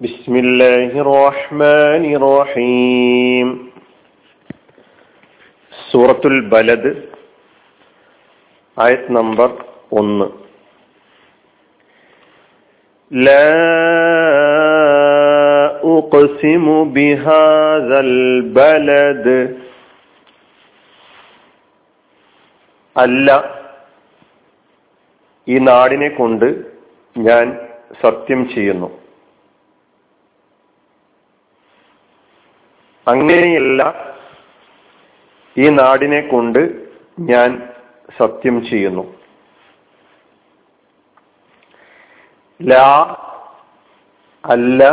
بسم الله الرحمن الرحيم സൂറത്തുൽ ബലദ് ആയത് നമ്പർ ഒന്ന് لا أقسم بهذا البلد അല്ല ഈ നാടിനെ കൊണ്ട് ഞാൻ സത്യം ചെയ്യുന്നു അങ്ങനെയല്ല ഈ നാടിനെ കൊണ്ട് ഞാൻ സത്യം ചെയ്യുന്നു. ലാ അല്ല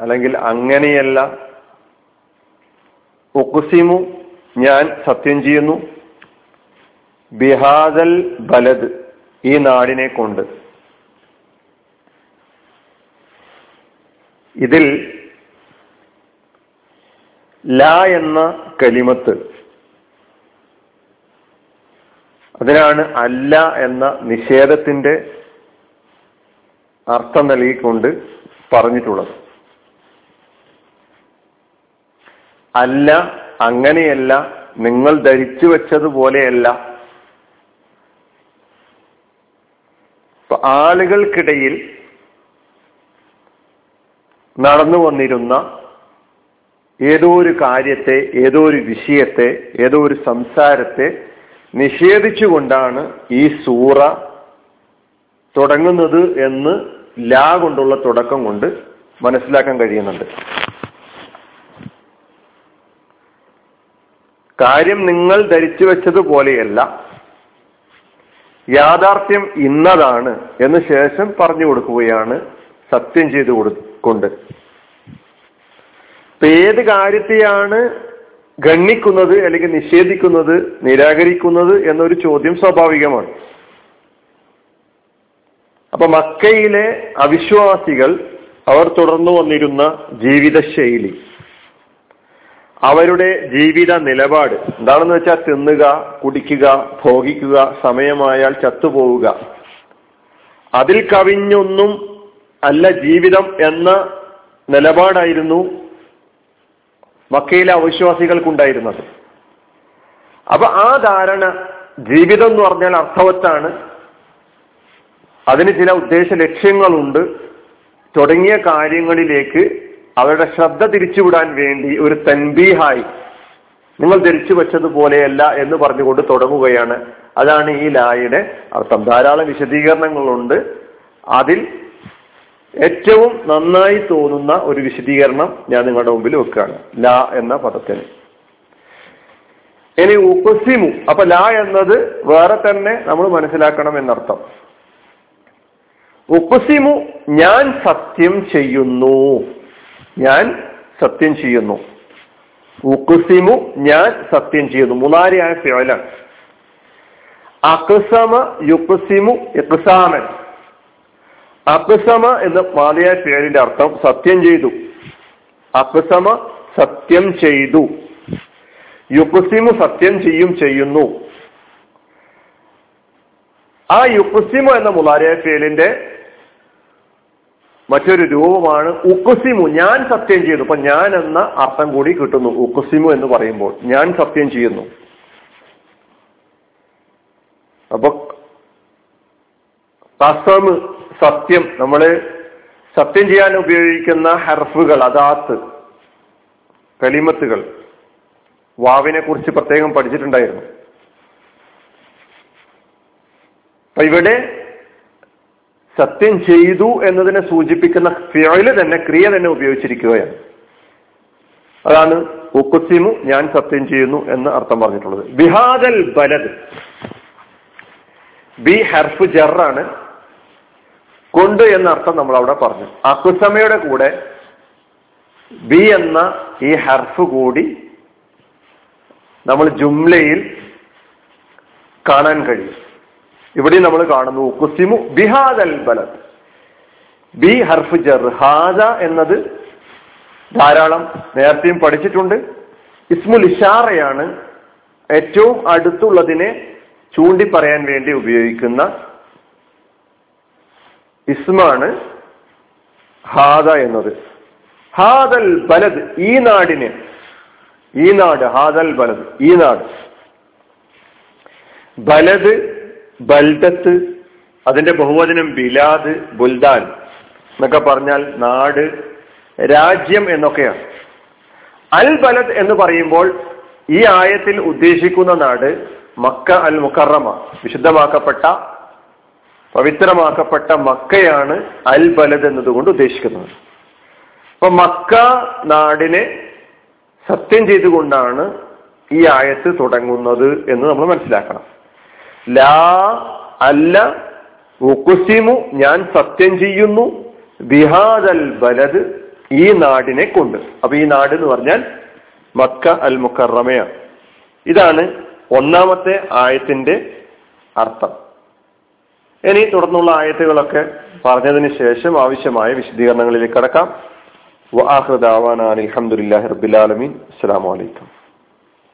അല്ലെങ്കിൽ അങ്ങനെയല്ല. ഒക്കുസിമു ഞാൻ സത്യം ചെയ്യുന്നു. ബിഹാദൽ ബലദ് ഈ നാടിനെ കൊണ്ട്. ഇതിൽ ലാ എന്ന കലിമത്ത്. അതിനാണ് അല്ല എന്ന നിഷേധത്തിന്റെ അർത്ഥം നൽകിക്കൊണ്ട് പറഞ്ഞിട്ടുള്ളത്. അല്ല അങ്ങനെയല്ല നിങ്ങൾ ധരിച്ചു വെച്ചതുപോലെയല്ല ആളുകൾക്കിടയിൽ നടന്നു വന്നിരുന്ന ഏതോ ഒരു കാര്യത്തെ ഏതോ ഒരു വിഷയത്തെ ഏതോ ഒരു സംസാരത്തെ നിഷേധിച്ചുകൊണ്ടാണ് ഈ സൂറ തുടങ്ങുന്നത് എന്ന് ലാ കൊണ്ടുള്ള തുടക്കം കൊണ്ട് മനസ്സിലാക്കാൻ കഴിയുന്നുണ്ട്. കാര്യം നിങ്ങൾ ധരിച്ചു വെച്ചതുപോലെയല്ല യാഥാർത്ഥ്യം ഇന്നതാണ് എന്ന് ശേഷം പറഞ്ഞു കൊടുക്കുകയാണ് സത്യം ചെയ്തു കൊടുക്കൊണ്ട് ഏത് കാര്യത്തെയാണ് ഗണ്ണിക്കുന്നത് അല്ലെങ്കിൽ നിഷേധിക്കുന്നത് നിരാകരിക്കുന്നത് എന്നൊരു ചോദ്യം സ്വാഭാവികമാണ്. അപ്പൊ മക്കയിലെ അവിശ്വാസികൾ അവർ തുടർന്നു വന്നിരുന്ന ജീവിതശൈലി അവരുടെ ജീവിത നിലപാട് എന്താണെന്ന് വെച്ചാൽ തിന്നുക കുടിക്കുക ഭോഗിക്കുക സമയമായാൽ ചത്തുപോവുക. അതിൽ കവിഞ്ഞൊന്നും അല്ല ജീവിതം എന്ന നിലപാടായിരുന്നു മക്കയിലെ അവിശ്വാസികൾക്കുണ്ടായിരുന്നത് അപ്പൊ ആ ധാരണ ജീവിതം എന്ന് പറഞ്ഞാൽ അർത്ഥവത്താണ്. അതിന് ചില ഉദ്ദേശ ലക്ഷ്യങ്ങളുണ്ട്. തുടങ്ങിയ കാര്യങ്ങളിലേക്ക് അവരുടെ ശ്രദ്ധ തിരിച്ചുവിടാൻ വേണ്ടി ഒരു തൻബീഹായി നിങ്ങൾ ധരിച്ചു വെച്ചതുപോലെയല്ല എന്ന് പറഞ്ഞുകൊണ്ട് തുടങ്ങുകയാണ്. അതാണ് ഈ ലായുടെ അർത്ഥം. ധാരാളം വിശദീകരണങ്ങളുണ്ട്. അതിൽ ഏറ്റവും നന്നായി തോന്നുന്ന ഒരു വിശദീകരണം ഞാൻ നിങ്ങളുടെ മുമ്പിൽ വെക്കുകയാണ്. ലാ എന്ന പദത്തിന്. ഇനി ഉപസിമു അപ്പൊ ലാ എന്നത് വേറെ തന്നെ നമ്മൾ മനസ്സിലാക്കണം എന്നർത്ഥം. ഉപസിമു ഞാൻ സത്യം ചെയ്യുന്നു. ഞാൻ സത്യം ചെയ്യുന്നു. ഉക്കുസിമു ഞാൻ സത്യം ചെയ്യുന്നു. മൂന്നാരിയായ ഫിയോലാണ് അക്സമ യുക്കുസിമു ഇക്സാമൻ. അക്സമ എന്ന മാതയായ പേരിന്റെ അർത്ഥം സത്യം ചെയ്തു. അപസമ സത്യം ചെയ്തു. യുക്കുസിമു സത്യം ചെയ്യും ചെയ്യുന്നു. ആ യുക്കുസിമു എന്ന മുലാരിയ ഫേലിന്റെ മറ്റൊരു രൂപമാണ് ഉക്കുസിമു ഞാൻ സത്യം ചെയ്തു. അപ്പൊ ഞാൻ എന്ന അർത്ഥം കൂടി കിട്ടുന്നു. ഉക്കുസിമു എന്ന് പറയുമ്പോൾ ഞാൻ സത്യം ചെയ്യുന്നു. അപ്പൊ കസം സത്യം നമ്മൾ സത്യം ചെയ്യാൻ ഉപയോഗിക്കുന്ന ഹർഫുകൾ അതാത്ത് കലിമത്തുകൾ വാവിനെ കുറിച്ച് പ്രത്യേകം പഠിച്ചിട്ടുണ്ടായിരുന്നു. അപ്പൊ ഇവിടെ സത്യം ചെയ്തു എന്നതിനെ സൂചിപ്പിക്കുന്ന ഫിയൽ തന്നെ ക്രിയ തന്നെ ഉപയോഗിച്ചിരിക്കുകയാണ്. അതാണ് ഉക്കുസിമു ഞാൻ സത്യം ചെയ്യുന്നു എന്ന് അർത്ഥം പറഞ്ഞിട്ടുള്ളത്. ബിഹാദൽ ബലദ് ബി ഹർഫ് ജറാണ്. കൊണ്ട് എന്ന അർത്ഥം നമ്മൾ അവിടെ പറഞ്ഞു അക്കുസമയുടെ കൂടെ ബി എന്ന ഈ ഹർഫ് കൂടി നമ്മൾ ജുംലയിൽ കാണാൻ കഴിയും. ഇവിടെ നമ്മൾ കാണുന്നു ഉക്കുസിമു ബിഹാദൽ ബലദ്. ബി ഹർഫ് ജർ ഹാദ എന്നത് ധാരാളം നേരത്തെയും പഠിച്ചിട്ടുണ്ട്. ഇസ്മുൽ ഇഷാറയാണ് ഏറ്റവും അടുത്തുള്ളതിനെ ചൂണ്ടി പറയാൻ വേണ്ടി ഉപയോഗിക്കുന്ന ഇസ്മാണ് ഹാദ എന്നത്. ഹാദൽ ബലദ് ഈ നാടിന്. ഈ നാട് ഹാദൽ ബലദ് ഈ നാട്. ബലദ് ബൽദത്ത് അതിന്റെ ബഹുവചനം ബിലാദ് ബുൽദാൻ എന്നൊക്കെ പറഞ്ഞാൽ നാട് രാജ്യം എന്നൊക്കെയാണ്. അൽ ബലദ് എന്ന് പറയുമ്പോൾ ഈ ആയത്തിൽ ഉദ്ദേശിക്കുന്ന നാട് മക്ക അൽ മുക്കറമ വിശുദ്ധമാക്കപ്പെട്ട പവിത്രമാക്കപ്പെട്ട മക്കയാണ് അൽ ബലദ് എന്നതുകൊണ്ട് ഉദ്ദേശിക്കുന്നത്. അപ്പൊ മക്ക നാടിനെ സത്യം ചെയ്തുകൊണ്ടാണ് ഈ ആയത്ത് തുടങ്ങുന്നത് എന്ന് നമ്മൾ മനസ്സിലാക്കണം. ലാ അല്ല ഉക്കുസിമു ഞാൻ സത്യം ചെയ്യുന്നു ബിഹാദൽ ബലദ് ഈ നാടിനെ കൊണ്ട്. അപ്പൊ ഈ നാട് എന്ന് പറഞ്ഞാൽ മക്ക അൽ മുക്കറമയാണ്. ഇതാണ് ഒന്നാമത്തെ ആയത്തിന്റെ അർത്ഥം. ഇനി തുടർന്നുള്ള ആയത്തുകളൊക്കെ പറഞ്ഞതിന് ശേഷം ആവശ്യമായ വിശദീകരണങ്ങളിലേക്ക് കടക്കാം. വാഹൃദാവാൻ അലഹമുല്ലാ റബിലാലമീൻ അസ്സാം വലൈക്കും